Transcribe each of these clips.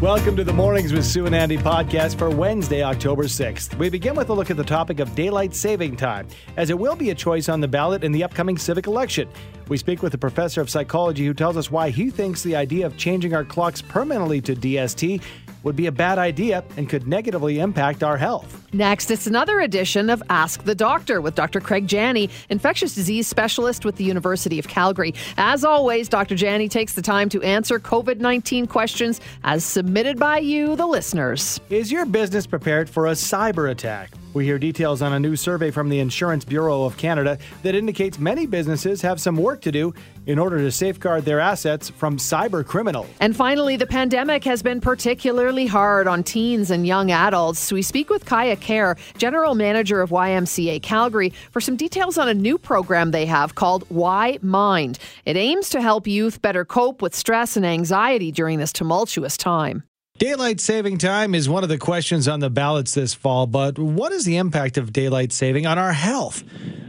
Welcome to the Mornings with Sue and Andy podcast for Wednesday, October 6th. We begin with a look at the topic of daylight saving time, as it will be a choice on the ballot in the upcoming civic election. We speak with a professor of psychology who tells us why he thinks the idea of changing our clocks permanently to DST would be a bad idea and could negatively impact our health. Next, it's another edition of Ask the Doctor with Dr. Craig Jenne, infectious disease specialist with the University of Calgary. As always, Dr. Jenne takes the time to answer COVID 19 questions as submitted by you, the listeners. Is your business prepared for a cyber attack? We hear details on a new survey from the Insurance Bureau of Canada that indicates many businesses have some work to do in order to safeguard their assets from cyber criminals. And finally, the pandemic has been particularly hard on teens and young adults. We speak with Kaya Kerr, General Manager of YMCA Calgary, for some details on a new program they have called Y Mind. It aims to help youth better cope with stress and anxiety during this tumultuous time. Daylight saving time is one of the questions on the ballots this fall, but what is the impact of daylight saving on our health?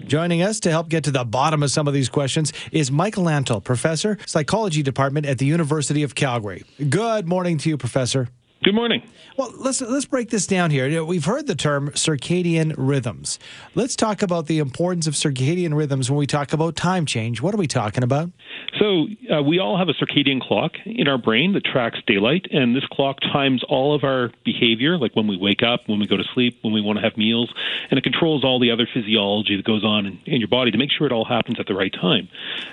Joining us to help get to the bottom of some of these questions is Michael Antle, professor, psychology department at the University of Calgary. Good morning to you, professor. Good morning. Well, let's let's break this down here. We've heard the term circadian rhythms. Let's talk about the importance of circadian rhythms when we talk about time change. What are we talking about? So, uh, we all have a circadian clock in our brain that tracks daylight, and this clock times all of our behavior, like when we wake up, when we go to sleep, when we want to have meals, and it controls all the other physiology that goes on in, in your body to make sure it all happens at the right time.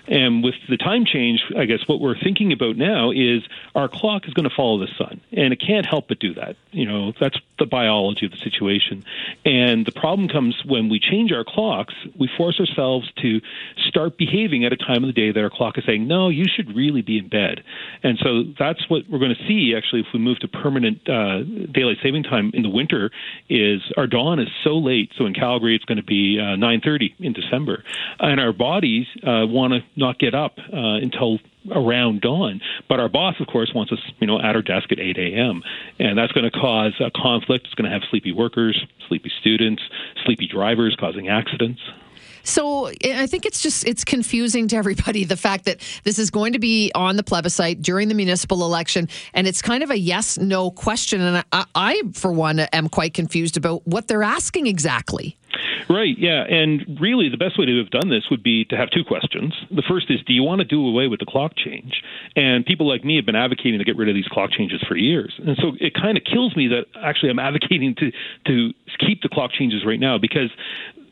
And with the time change, I guess what we're thinking about now is our clock is going to follow the sun, and it can't help but do that. You know, that's the biology of the situation. And the problem comes when we change our clocks, we force ourselves to start behaving at a time of the day that our clock is saying, no, you should really be in bed. And so that's what we're going to see actually if we move to permanent uh, daylight saving time in the winter is our dawn is so late. So in Calgary, it's going to be uh, 9.30 in December. And our bodies uh, want to not get up uh, until around dawn. But our boss, of course, wants us, you know, at our desk at 8 a.m. And that's going to cause a conflict. It's going to have sleepy workers, sleepy students, sleepy drivers causing accidents. So I think it's just it's confusing to everybody the fact that this is going to be on the plebiscite during the municipal election, and it's kind of a yes no question. And I, I for one, am quite confused about what they're asking exactly. Right, yeah. And really, the best way to have done this would be to have two questions. The first is Do you want to do away with the clock change? And people like me have been advocating to get rid of these clock changes for years. And so it kind of kills me that actually I'm advocating to, to keep the clock changes right now because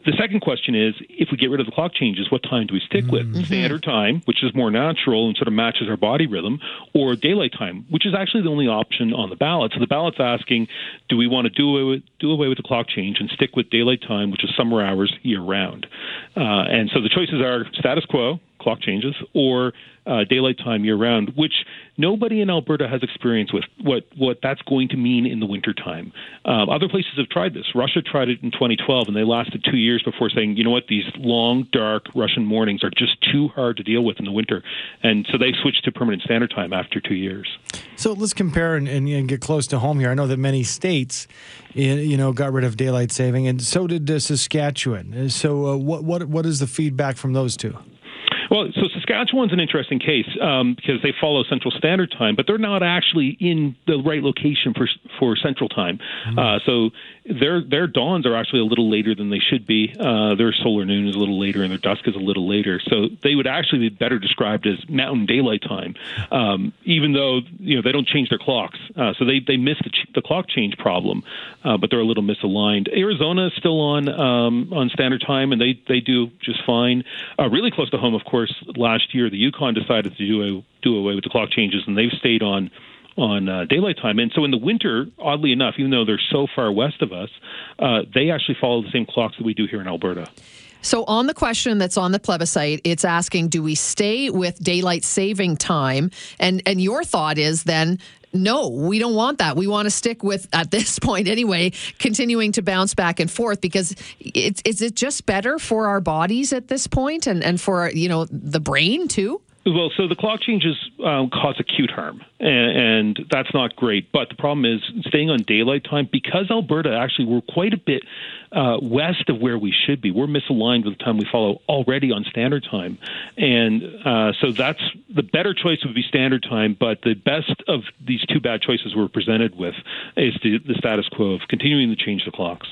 the second question is if we get rid of the clock changes, what time do we stick with? Mm-hmm. Standard time, which is more natural and sort of matches our body rhythm, or daylight time, which is actually the only option on the ballot. So the ballot's asking, do we want to do away with, do away with the clock change and stick with daylight time, which is summer hours year round? Uh, and so the choices are status quo, clock changes, or uh, daylight time year round, which nobody in Alberta has experience with what, what that's going to mean in the wintertime. Um, other places have tried this. Russia tried it in 2012, and they lasted two years before saying, you know what, these long, dark Russian mornings are just too hard to deal with in the winter. And so they switched to permanent standard time after two years. So let's compare and, and, and get close to home here. I know that many states, you know, got rid of daylight saving, and so did uh, Saskatchewan. So uh, what, what, what is the feedback from those two? Well, so Saskatchewan's an interesting case um, because they follow Central Standard Time, but they're not actually in the right location for for Central Time. Mm-hmm. Uh, so their their dawns are actually a little later than they should be. Uh, their solar noon is a little later, and their dusk is a little later. So they would actually be better described as Mountain Daylight Time, um, even though you know they don't change their clocks. Uh, so they they miss the, ch- the clock change problem, uh, but they're a little misaligned. Arizona is still on um, on Standard Time, and they they do just fine. Uh, really close to home, of course. Course, last year, the Yukon decided to do a, do away with the clock changes, and they've stayed on on uh, daylight time. And so in the winter, oddly enough, even though they're so far west of us, uh, they actually follow the same clocks that we do here in Alberta. So, on the question that's on the plebiscite, it's asking, do we stay with daylight saving time? And and your thought is then, no, we don't want that. We want to stick with, at this point anyway, continuing to bounce back and forth because it's is it just better for our bodies at this point and and for you know the brain too? Well, so the clock changes um, cause acute harm, and, and, that's not great. But the problem is staying on daylight time because Alberta actually we're quite a bit uh, west of where we should be. We're misaligned with the time we follow already on standard time, and uh, so that's the better choice would be standard time. But the best of these two bad choices we're presented with is the, the status quo of continuing to change the clocks.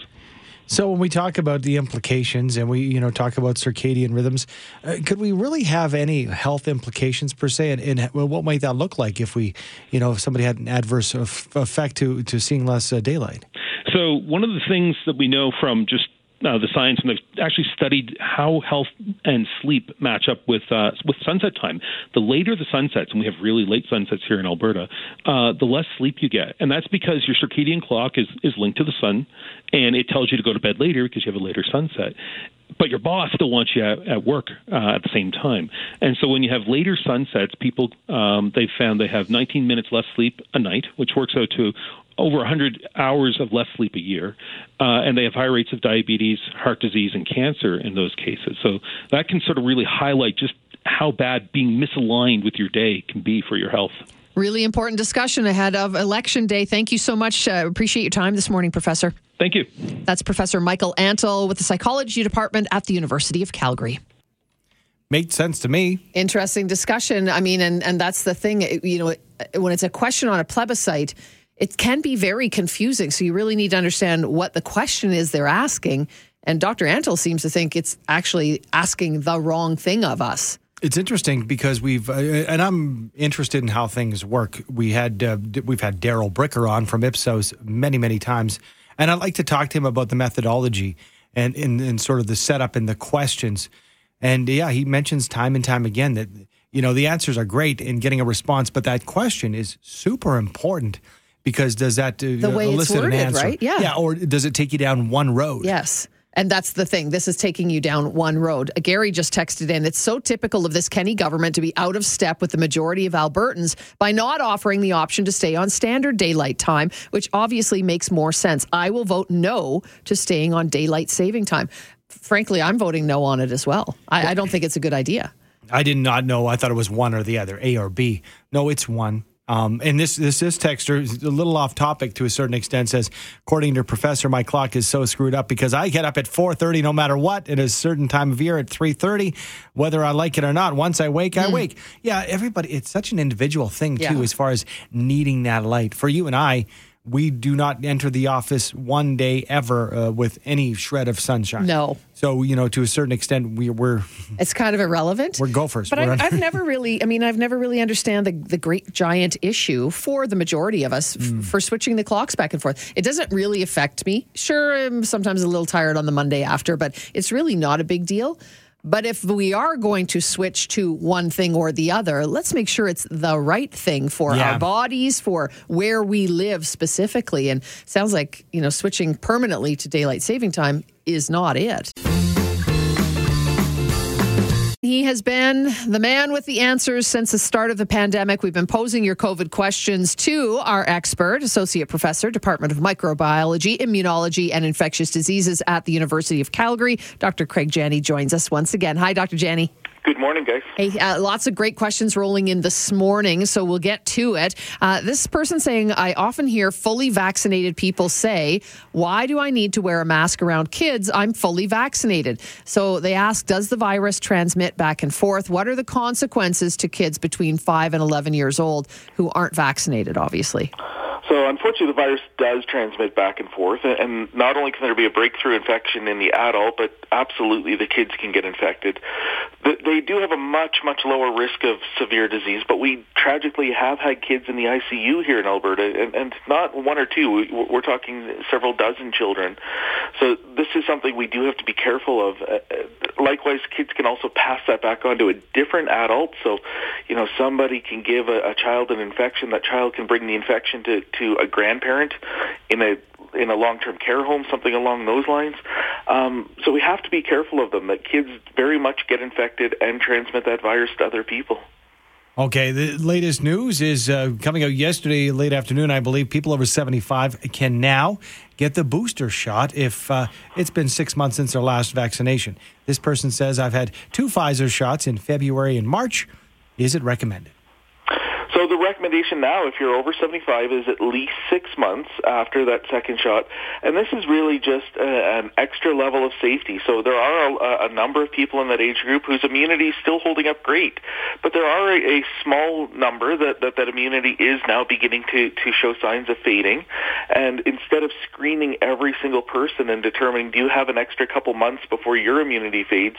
So when we talk about the implications and we you know talk about circadian rhythms, uh, could we really have any health implications per se? And, and well, what might that look like if we you know if somebody had an adverse effect to to seeing less uh, daylight? So one of the things that we know from just uh, the science, and they've actually studied how health and sleep match up with uh, with sunset time. The later the sun sets, and we have really late sunsets here in Alberta, uh, the less sleep you get, and that's because your circadian clock is is linked to the sun, and it tells you to go to bed later because you have a later sunset but your boss still wants you at, at work uh, at the same time. And so when you have later sunsets, people um, they've found they have 19 minutes less sleep a night, which works out to over 100 hours of less sleep a year, uh, and they have high rates of diabetes, heart disease, and cancer in those cases. So that can sort of really highlight just how bad being misaligned with your day can be for your health. Really important discussion ahead of Election Day. Thank you so much. Uh, appreciate your time this morning, Professor. Thank you. That's Professor Michael Antle with the Psychology Department at the University of Calgary. made sense to me. Interesting discussion. I mean, and, and that's the thing, you know, when it's a question on a plebiscite, it can be very confusing. So you really need to understand what the question is they're asking. And Dr. Antle seems to think it's actually asking the wrong thing of us. It's interesting because we've, uh, and I'm interested in how things work. We had, uh, we've had Darrell Bricker on from Ipsos many, many times, and I'd like to talk to him about the methodology and, and, and sort of the setup and the questions. And yeah, he mentions time and time again that you know the answers are great in getting a response, but that question is super important because does that uh, the way elicit it's worded, an answer? right? Yeah. Yeah, or does it take you down one road? Yes. And that's the thing. This is taking you down one road. Uh, Gary just texted in. It's so typical of this Kenney government to be out of step with the majority of Albertans by not offering the option to stay on standard daylight time, which obviously makes more sense. I will vote no to staying on daylight saving time. Frankly, I'm voting no on it as well. I, I don't think it's a good idea. I did not know. I thought it was one or the other, A or B. No, it's one. Um, and this this this texter is a little off topic to a certain extent. Says, according to Professor, my clock is so screwed up because I get up at four thirty no matter what at a certain time of year at three thirty, whether I like it or not. Once I wake, I mm. wake. Yeah, everybody. It's such an individual thing too, yeah. as far as needing that light. For you and I, we do not enter the office one day ever uh, with any shred of sunshine. No. So you know, to a certain extent, we, we're it's kind of irrelevant. We're gophers. But we're I've, I've, never really, I mean, I've never really understand the the great giant issue for the majority of us mm. f- for switching the clocks back and forth. It doesn't really affect me. Sure, I'm sometimes a little tired on the Monday after, but it's really not a big deal. But if we are going to switch to one thing or the other, let's make sure it's the right thing for yeah. our bodies, for where we live specifically. And sounds like, you know, switching permanently to daylight saving time is not it. He has been the man with the answers since the start of the pandemic. We've been posing your COVID questions to our expert, Associate Professor, Department of Microbiology, Immunology, and Infectious Diseases at the University of Calgary. Dr. Craig Jenne joins us once again. Hi, Dr. Jenne. Good morning, guys. Hey, uh, lots of great questions rolling in this morning, so we'll get to it. Uh, this person saying, I often hear fully vaccinated people say, Why do I need to wear a mask around kids? I'm fully vaccinated. So they ask, Does the virus transmit back and forth? What are the consequences to kids between 5 and 11 years old who aren't vaccinated, obviously? So unfortunately, the virus does transmit back and forth, and not only can there be a breakthrough infection in the adult, but absolutely the kids can get infected. They do have a much, much lower risk of severe disease, but we tragically have had kids in the ICU here in Alberta, and, not one or two. We're talking several dozen children. So this is something we do have to be careful of. Uh, uh, likewise, kids can also pass that back on to a different adult. So, you know, somebody can give a, a child an infection. That child can bring the infection to, to to a grandparent in a in a long-term care home, something along those lines. Um, so we have to be careful of them. That kids very much get infected and transmit that virus to other people. Okay, the latest news is uh, coming out yesterday, late afternoon, I believe. People over 75 can now get the booster shot if uh, it's been six months since their last vaccination. This person says, I've had two Pfizer shots in February and March. is it recommended? So the recommendation now, if you're over 75, is at least six months after that second shot, and this is really just a, an extra level of safety. So there are a, a, number of people in that age group whose immunity is still holding up great, but there are a, a small number that, that that immunity is now beginning to to show signs of fading. And instead of screening every single person and determining do you have an extra couple months before your immunity fades,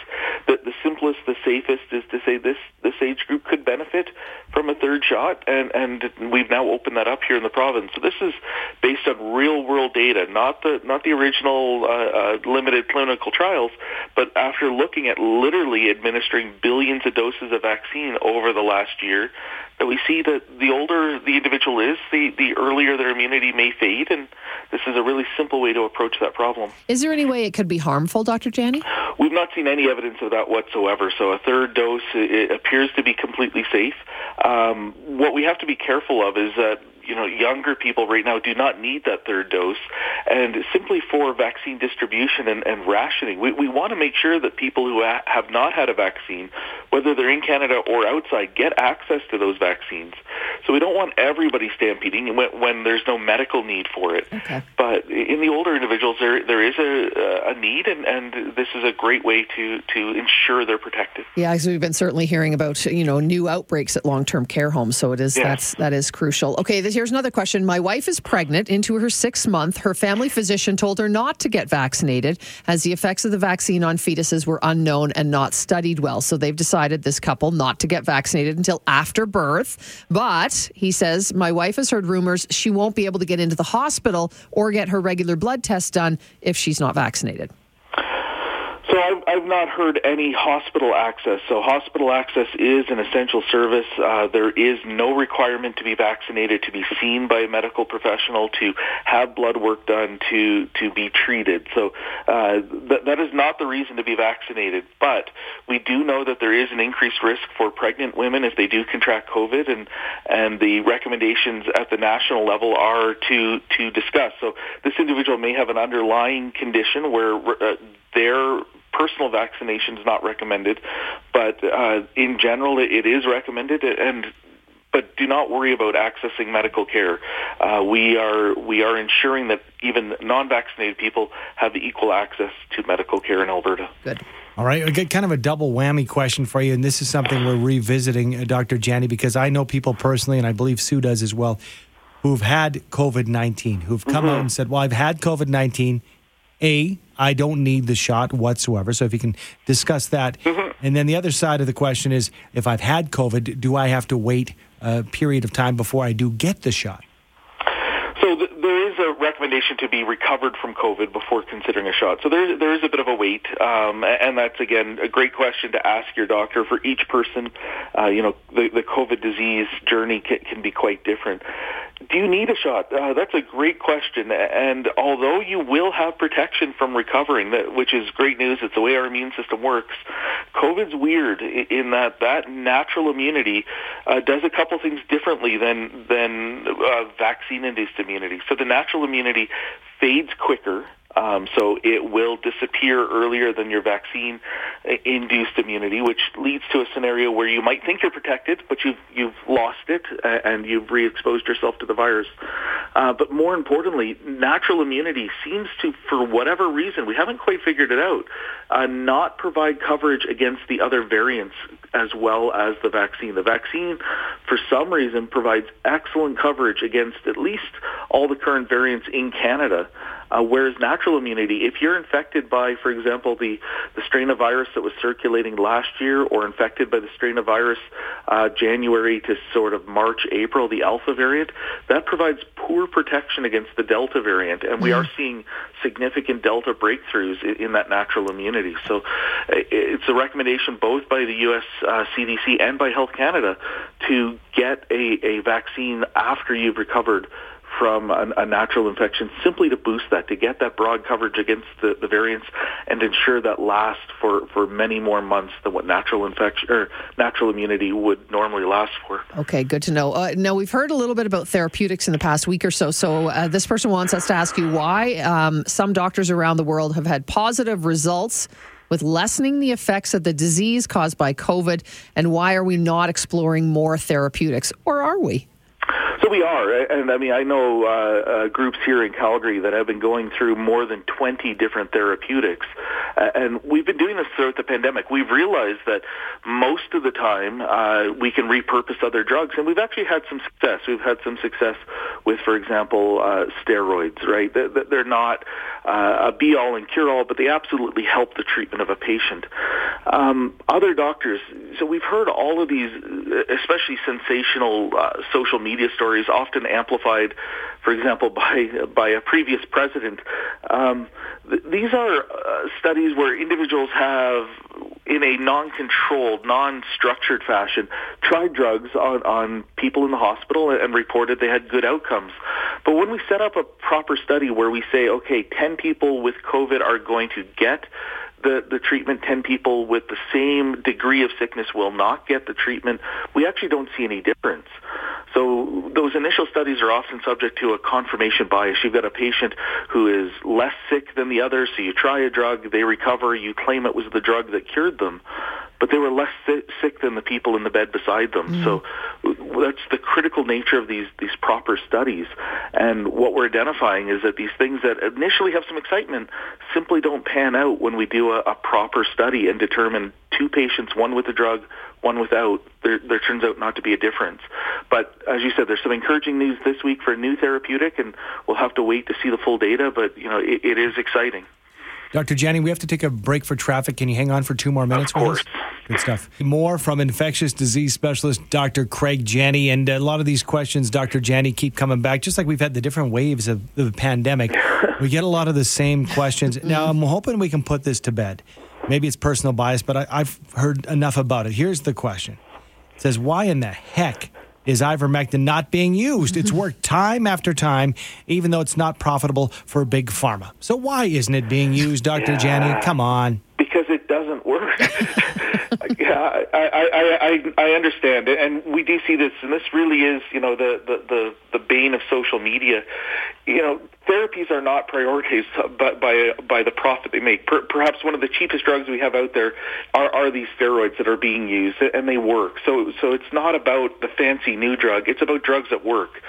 the, the simplest, the safest is to say this this age group could benefit from a third shot and and we've now opened that up here in the province. So this is based on real world data, not the not the original uh, uh, limited clinical trials, but after looking at literally administering billions of doses of vaccine over the last year, that we see that the older the individual is, the the earlier their immunity may fade, and this is a really simple way to approach that problem. Is there any way it could be harmful, Dr. Jenne? We've not seen any evidence of that whatsoever. So a third dose it appears to be completely safe. Um, what we have to be careful of is that you know, younger people right now do not need that third dose. And simply for vaccine distribution and, and rationing, we, we want to make sure that people who ha- have not had a vaccine, whether they're in Canada or outside, get access to those vaccines. So we don't want everybody stampeding when, when there's no medical need for it. Okay. But in the older individuals, there there is a, a need, and, and this is a great way to, to ensure they're protected. Yeah, because we've been certainly hearing about you know new outbreaks at long term care homes, so it is yes. that's that is crucial. Okay, this here's another question. My wife is pregnant into her sixth month. Her family physician told her not to get vaccinated as the effects of the vaccine on fetuses were unknown and not studied well. So they've decided, this couple, not to get vaccinated until after birth. But he says, my wife has heard rumors she won't be able to get into the hospital or get her regular blood test done if she's not vaccinated. So I've, I've not heard any hospital access. So hospital access is an essential service. Uh, there is no requirement to be vaccinated, to be seen by a medical professional, to have blood work done, to to be treated. So uh, th- that is not the reason to be vaccinated. But we do know that there is an increased risk for pregnant women if they do contract COVID, and and the recommendations at the national level are to to discuss. So this individual may have an underlying condition where uh, their personal vaccination is not recommended, but uh, in general, it is recommended. And but do not worry about accessing medical care. Uh, we are we are ensuring that even non-vaccinated people have equal access to medical care in Alberta. Good. All right, I get kind of a double whammy question for you, and this is something we're revisiting, uh, Dr. Jenne, because I know people personally, and I believe Sue does as well, who've had COVID nineteen, who've come mm-hmm. out and said, "Well, I've had COVID nineteen. A, I don't need the shot whatsoever. So if you can discuss that. Mm-hmm. And then the other side of the question is if I've had COVID, do I have to wait a period of time before I do get the shot? So th- there is a recommendation to be recovered from COVID before considering a shot. So there, there is a bit of a wait, um, and that's again a great question to ask your doctor. For each person, uh, you know, the, the COVID disease journey can, can be quite different. Do you need a shot? Uh, that's a great question. And although you will have protection from recovering, which is great news, it's the way our immune system works. COVID's weird in that that natural immunity uh, does a couple things differently than than uh, vaccine-induced immunity. So the natural immunity fades quicker um, so it will disappear earlier than your vaccine-induced immunity, which leads to a scenario where you might think you're protected, but you've you've lost it and you've re-exposed yourself to the virus. Uh, but more importantly, natural immunity seems to, for whatever reason, we haven't quite figured it out, uh, not provide coverage against the other variants as well as the vaccine. The vaccine, for some reason, provides excellent coverage against at least all the current variants in Canada. Uh, whereas natural immunity, if you're infected by, for example, the, the strain of virus that was circulating last year or infected by the strain of virus uh, January to sort of March, April, the alpha variant, that provides poor protection against the delta variant. And we mm. are seeing significant delta breakthroughs in, in, that natural immunity. So it's a recommendation both by the U.S. Uh, CDC and by Health Canada to get a, a vaccine after you've recovered from a, a, natural infection simply to boost that, to get that broad coverage against the, the variants and ensure that lasts for, for many more months than what natural infection or natural immunity would normally last for. Okay, good to know. Uh, now, we've heard a little bit about therapeutics in the past week or so. So, uh, this person wants us to ask you why um, some doctors around the world have had positive results with lessening the effects of the disease caused by COVID? And why are we not exploring more therapeutics? Or are we? So we are, and I mean, I know uh, uh, groups here in Calgary that have been going through more than 20 different therapeutics, uh, and we've been doing this throughout the pandemic. We've realized that most of the time uh, we can repurpose other drugs, and we've actually had some success. We've had some success with, for example, uh, steroids. Right? They're not uh, a be-all and cure-all, but they absolutely help the treatment of a patient. Um, other doctors. So we've heard all of these, especially sensational social media stories stories, often amplified, for example, by by a previous president. Um, th- these are uh, studies where individuals have, in a non-controlled, non-structured fashion, tried drugs on, on people in the hospital and reported they had good outcomes. But when we set up a proper study where we say, okay, 10 people with COVID are going to get the, the treatment, 10 people with the same degree of sickness will not get the treatment, we actually don't see any difference. So those initial studies are often subject to a confirmation bias. You've got a patient who is less sick than the other, so you try a drug, they recover, you claim it was the drug that cured them but they were less sick than the people in the bed beside them. Mm. So that's the critical nature of these these proper studies. And what we're identifying is that these things that initially have some excitement simply don't pan out when we do a, a proper study and determine two patients, one with the drug, one without. There, there turns out not to be a difference. But as you said, there's some encouraging news this week for a new therapeutic, and we'll have to wait to see the full data. But you know, it, it is exciting. Dr. Jenne, we have to take a break for traffic. Can you hang on for two more minutes? Of course. Good stuff. More from infectious disease specialist Dr. Craig Jenne. And a lot of these questions, Dr. Janney, keep coming back. Just like we've had the different waves of the pandemic, we get a lot of the same questions. Now, I'm hoping we can put this to bed. Maybe it's personal bias, but I, I've heard enough about it. Here's the question It says, Why in the heck is ivermectin not being used? It's mm-hmm. worked time after time, even though it's not profitable for big pharma. So why isn't it being used, Dr. Yeah. Jenne? Come on. Because it doesn't work. yeah, I, I, I, I understand, and we do see this, and this really is, you know, the, the, the, the bane of social media. You know, therapies are not prioritized by by, by the profit they make. Per, perhaps one of the cheapest drugs we have out there are, are these steroids that are being used, and they work. So, so it's not about the fancy new drug; it's about drugs that work.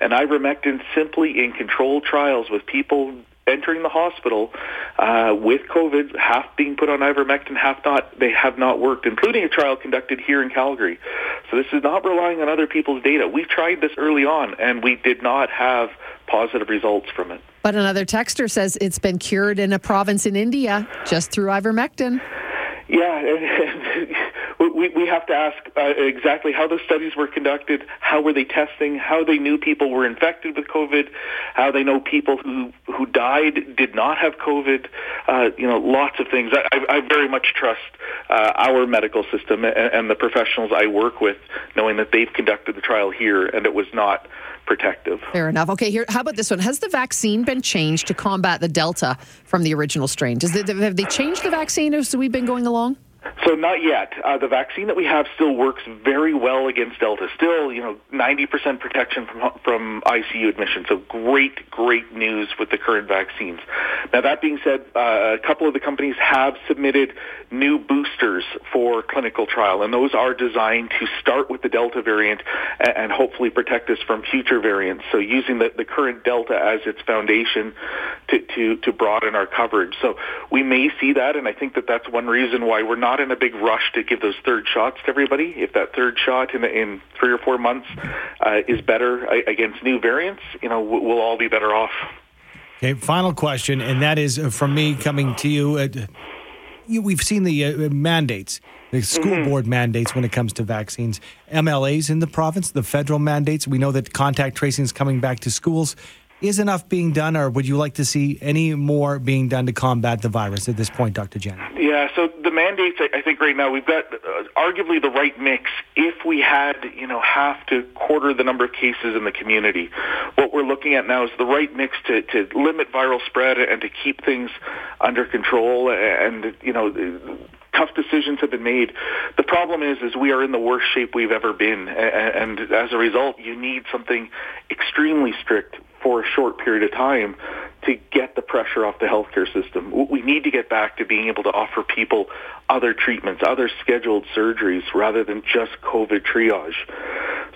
And ivermectin, simply in controlled trials with people entering the hospital uh, with COVID, half being put on ivermectin, half not. They have not worked, including a trial conducted here in Calgary. So this is not relying on other people's data. We tried this early on, and we did not have positive results from it. But another texter says it's been cured in a province in India just through ivermectin. Yeah, we, we have to ask uh, exactly how those studies were conducted, how were they testing, how they knew people were infected with COVID, how they know people who, who died did not have COVID, uh, you know, lots of things. I, I very much trust uh, our medical system and, and the professionals I work with, knowing that they've conducted the trial here and it was not protective. Fair enough. Okay, here. How about this one? Has the vaccine been changed to combat the Delta from the original strain? Does have they changed the vaccine as we've been going along? So not yet. Uh, the vaccine that we have still works very well against Delta. Still, you know, 90% protection from from ICU admission. So great, great news with the current vaccines. Now that being said, uh, a couple of the companies have submitted new boosters for clinical trial, and those are designed to start with the Delta variant and, and hopefully protect us from future variants. So using the, the current Delta as its foundation to, to to broaden our coverage. So we may see that, and I think that that's one reason why we're not in a big rush to give those third shots to everybody. If that third shot in, in three or four months uh, is better against new variants, you know, we'll all be better off. Okay, final question, and that is uh, from me coming to you. Uh, you we've seen the uh, mandates, the school mm-hmm. board mandates when it comes to vaccines. MLAs in the province, the federal mandates. We know that contact tracing is coming back to schools is enough being done, or would you like to see any more being done to combat the virus at this point, Dr. Jen? Yeah, so the mandates, I think right now we've got uh, arguably the right mix. If we had, you know, half to quarter the number of cases in the community, what we're looking at now is the right mix to, to limit viral spread and to keep things under control. And, you know, tough decisions have been made. The problem is, is we are in the worst shape we've ever been, and, and as a result, you need something extremely strict for a short period of time to get the pressure off the healthcare system. We need to get back to being able to offer people other treatments, other scheduled surgeries rather than just COVID triage.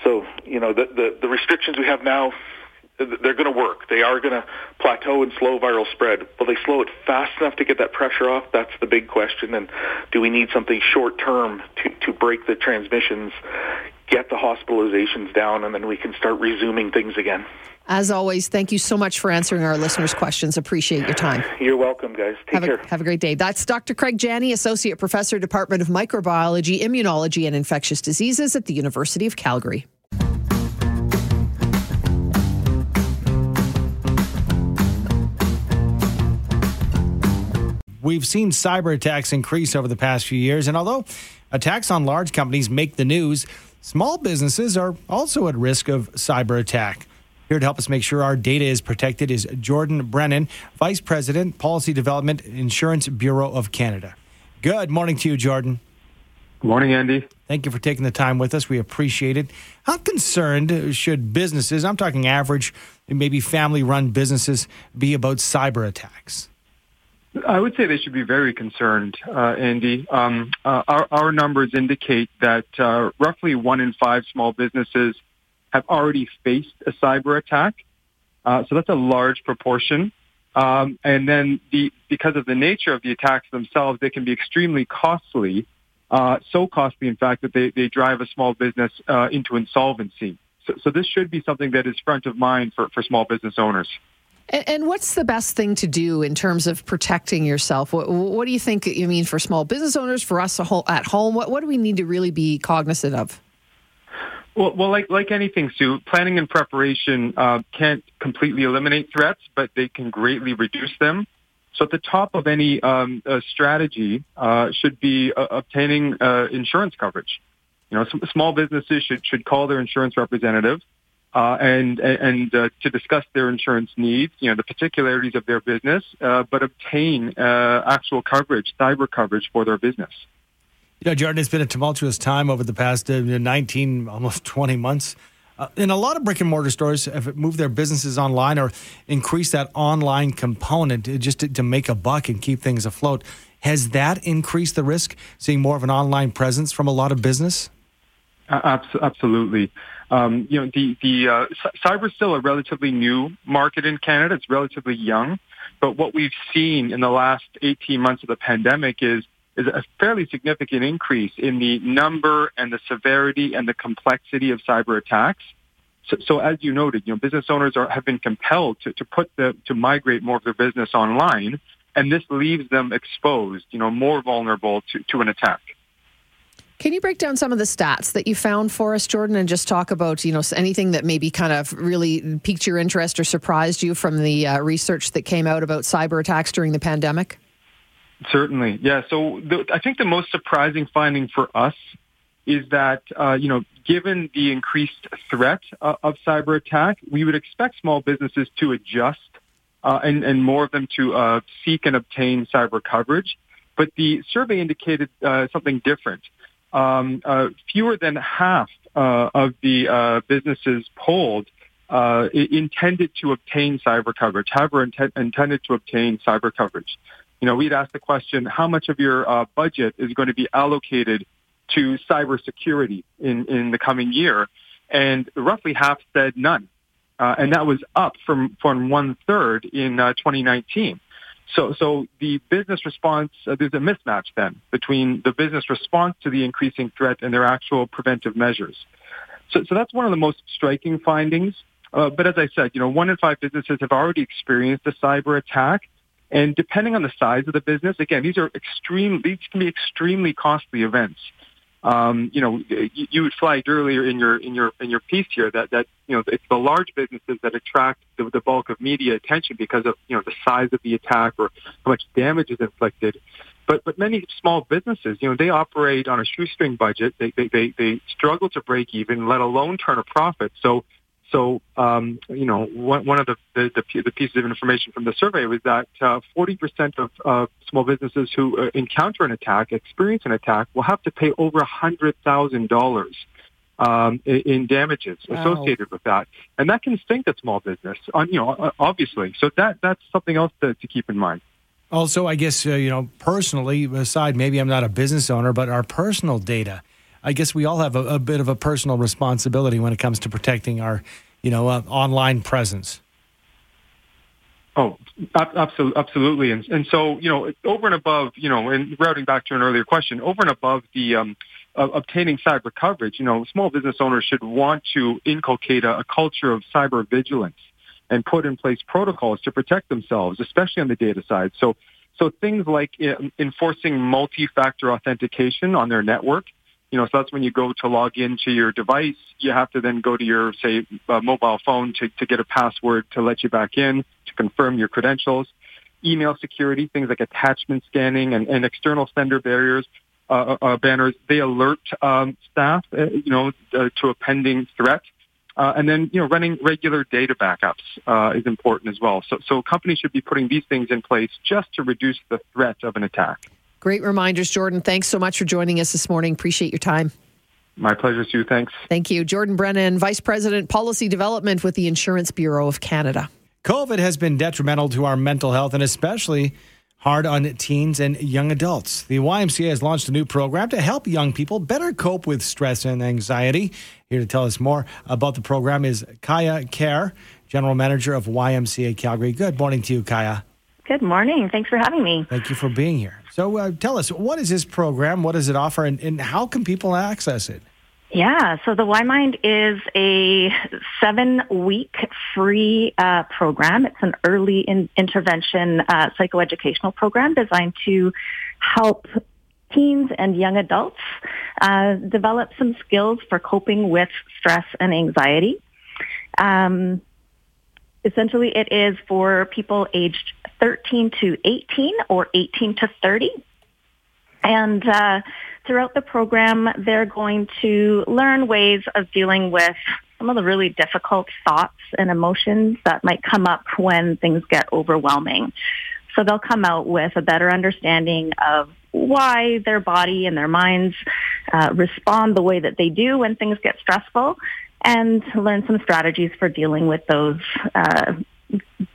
So, you know, the, the, the restrictions we have now, they're going to work. They are going to plateau and slow viral spread. Will they slow it fast enough to get that pressure off? That's the big question. And do we need something short term to, to break the transmissions, get the hospitalizations down, and then we can start resuming things again? As always, thank you so much for answering our listeners' questions. Appreciate your time. You're welcome, guys. Take have care. A, have a great day. That's Dr. Craig Jenne, Associate Professor, Department of Microbiology, Immunology, and Infectious Diseases at the University of Calgary. We've seen cyber attacks increase over the past few years, and although attacks on large companies make the news, small businesses are also at risk of cyber attack. Here to help us make sure our data is protected is Jordan Brennan, Vice President, Policy Development, Insurance Bureau of Canada. Good morning to you, Jordan. Good morning, Andy. Thank you for taking the time with us. We appreciate it. How concerned should businesses, I'm talking average, maybe family run businesses, be about cyber attacks? I would say they should be very concerned, uh, Andy. Um, uh, our, our, numbers indicate that uh, roughly one in five small businesses have already faced a cyber attack. Uh, so that's a large proportion. Um, and then the, because of the nature of the attacks themselves, they can be extremely costly. Uh, so costly, in fact, that they, they drive a small business uh, into insolvency. So, so this should be something that is front of mind for, for small business owners. And, and, what's the best thing to do in terms of protecting yourself? What, what do you think? You mean for small business owners, for us at home? What, what do we need to really be cognizant of? Well, well, like like anything, Sue, planning and preparation uh, can't completely eliminate threats, but they can greatly reduce them. So, at the top of any um, uh, strategy uh, should be uh, obtaining uh, insurance coverage. You know, small businesses should should call their insurance representative uh, and and uh, to discuss their insurance needs, you know, the particularities of their business, uh, but obtain uh, actual coverage, cyber coverage for their business. You know, Jordan, it's been a tumultuous time over the past uh, 19, almost 20 months. Uh, and a lot of brick and mortar stores have moved their businesses online or increased that online component just to, to make a buck and keep things afloat. Has that increased the risk, seeing more of an online presence from a lot of business? Absolutely. Um, you know, the the uh, cyber is still a relatively new market in Canada. It's relatively young, but what we've seen in the last 18 months of the pandemic is is a fairly significant increase in the number and the severity and the complexity of cyber attacks. So, so as you noted, you know, business owners are, have been compelled to, to put the to migrate more of their business online, and this leaves them exposed, you know, more vulnerable to, to an attack. Can you break down some of the stats that you found for us, Jordan, and just talk about you know anything that maybe kind of really piqued your interest or surprised you from the uh, research that came out about cyber attacks during the pandemic? Certainly, yeah. So the, I think the most surprising finding for us is that uh, you know, given the increased threat uh, of cyber attack, we would expect small businesses to adjust uh, and, and more of them to uh, seek and obtain cyber coverage. But the survey indicated uh, something different um, uh, fewer than half uh, of the uh, businesses polled uh, intended to obtain cyber coverage, however, int- intended to obtain cyber coverage. You know, we'd ask the question, how much of your uh, budget is going to be allocated to cybersecurity in, in the coming year? And roughly half said none. Uh, and that was up from, from one third in 2019. So, so the business response, uh, there's a mismatch then between the business response to the increasing threat and their actual preventive measures. So, so that's one of the most striking findings. Uh, but as I said, you know, one in five businesses have already experienced a cyber attack. And depending on the size of the business, again, these are extreme, these can be extremely costly events um, you know, you, you flagged earlier in your in your in your piece here that that you know it's the large businesses that attract the, the bulk of media attention because of you know the size of the attack or how much damage is inflicted. But but many small businesses, you know, they operate on a shoestring budget. They they they, they struggle to break even, let alone turn a profit. So so, um, you know, one, one of the, the, the, pieces of information from the survey was that uh, 40% of uh, small businesses who uh, encounter an attack, experience an attack, will have to pay over $100,000 um, in damages Wow. associated with that, and that can stink at small business. On you know, obviously. So that that's something else to, to keep in mind. Also, I guess, uh, you know, personally, aside, maybe I'm not a business owner, but our personal data, I guess we all have a, a bit of a personal responsibility when it comes to protecting our, you know, uh, online presence. Oh, absolutely, absolutely, and and so you know, over and above, you know, and routing back to an earlier question, over and above the um, uh, obtaining cyber coverage, you know, small business owners should want to inculcate a, a culture of cyber vigilance and put in place protocols to protect themselves, especially on the data side. So, so things like uh, enforcing multi-factor authentication on their network. You know, so that's when you go to log into your device, you have to then go to your, say, uh, mobile phone to, to get a password to let you back in, to confirm your credentials. Email security, things like attachment scanning and, and external sender barriers, uh, uh, banners, they alert um, staff, uh, you know, uh, to a pending threat. Uh, and then, you know, running regular data backups uh, is important as well. So, so companies should be putting these things in place just to reduce the threat of an attack. Great reminders, Jordan. Thanks so much for joining us this morning. Appreciate your time. My pleasure, Sue. Thanks. Thank you. Jordan Brennan, Vice President, Policy Development with the Insurance Bureau of Canada. COVID has been detrimental to our mental health and especially hard on teens and young adults. The YMCA has launched a new program to help young people better cope with stress and anxiety. Here to tell us more about the program is Kaya Kerr, General Manager of YMCA Calgary. Good morning to you, Kaya. Good morning. Thanks for having me. Thank you for being here. So, uh, tell us, what is this program? What does it offer, and, and how can people access it? Yeah, so the Y Mind is a seven week free uh, program. It's an early in- intervention uh, psychoeducational program designed to help teens and young adults uh, develop some skills for coping with stress and anxiety. Um, essentially, it is for people aged 13 to 18 or 18 to 30. And uh, throughout the program, they're going to learn ways of dealing with some of the really difficult thoughts and emotions that might come up when things get overwhelming. So they'll come out with a better understanding of why their body and their minds uh, respond the way that they do when things get stressful and learn some strategies for dealing with those uh,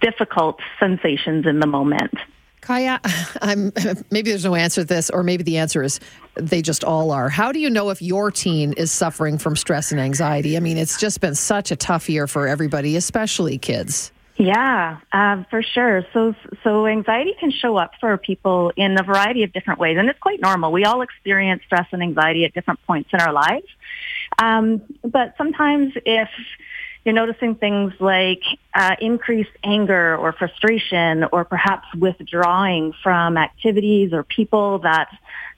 difficult sensations in the moment. Kaya, I'm, maybe there's no answer to this, or maybe the answer is they just all are. How do you know if your teen is suffering from stress and anxiety? I mean, it's just been such a tough year for everybody, especially kids. Yeah, uh, for sure. So, so anxiety can show up for people in a variety of different ways, and it's quite normal. We all experience stress and anxiety at different points in our lives. Um, but sometimes, if you're noticing things like uh, increased anger or frustration, or perhaps withdrawing from activities or people that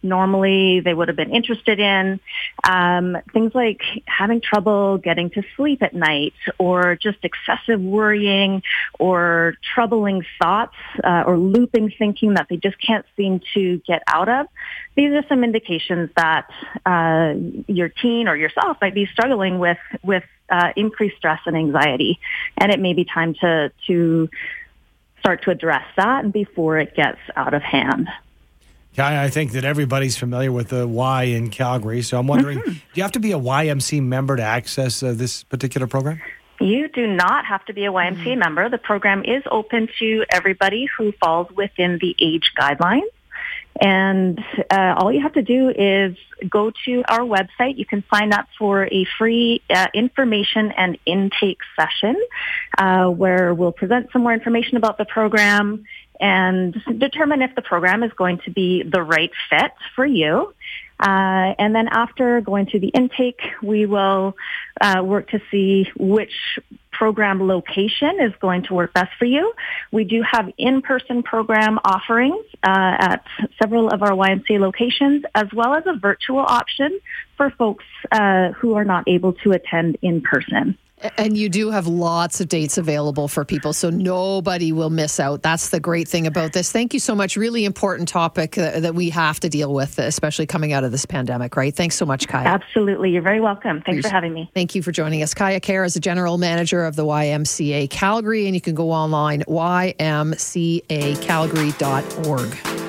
normally they would have been interested in. Um, things like having trouble getting to sleep at night or just excessive worrying or troubling thoughts uh, or looping thinking that they just can't seem to get out of. These are some indications that uh, your teen or yourself might be struggling with with uh, increased stress and anxiety, and it may be time to to start to address that before it gets out of hand. Kai, I think that everybody's familiar with the Y in Calgary, so I'm wondering, mm-hmm. do you have to be a YMC member to access uh, this particular program? You do not have to be a YMCA mm-hmm. member. The program is open to everybody who falls within the age guidelines. And uh, all you have to do is go to our website. You can sign up for a free uh, information and intake session uh, where we'll present some more information about the program and determine if the program is going to be the right fit for you. Uh, and then after going through the intake, we will uh, work to see which program location is going to work best for you. We do have in-person program offerings uh, at several of our YMCA locations, as well as a virtual option for folks uh, who are not able to attend in person. And you do have lots of dates available for people, so nobody will miss out. That's the great thing about this. Thank you so much. Really important topic that, that we have to deal with, especially coming out of this pandemic, right? Thanks so much, Kaya. Absolutely. You're very welcome. Thanks Please. for having me. Thank you for joining us. Kaya Kerr is the general manager of the YMCA Calgary, and you can go online, at ymcacalgary.org.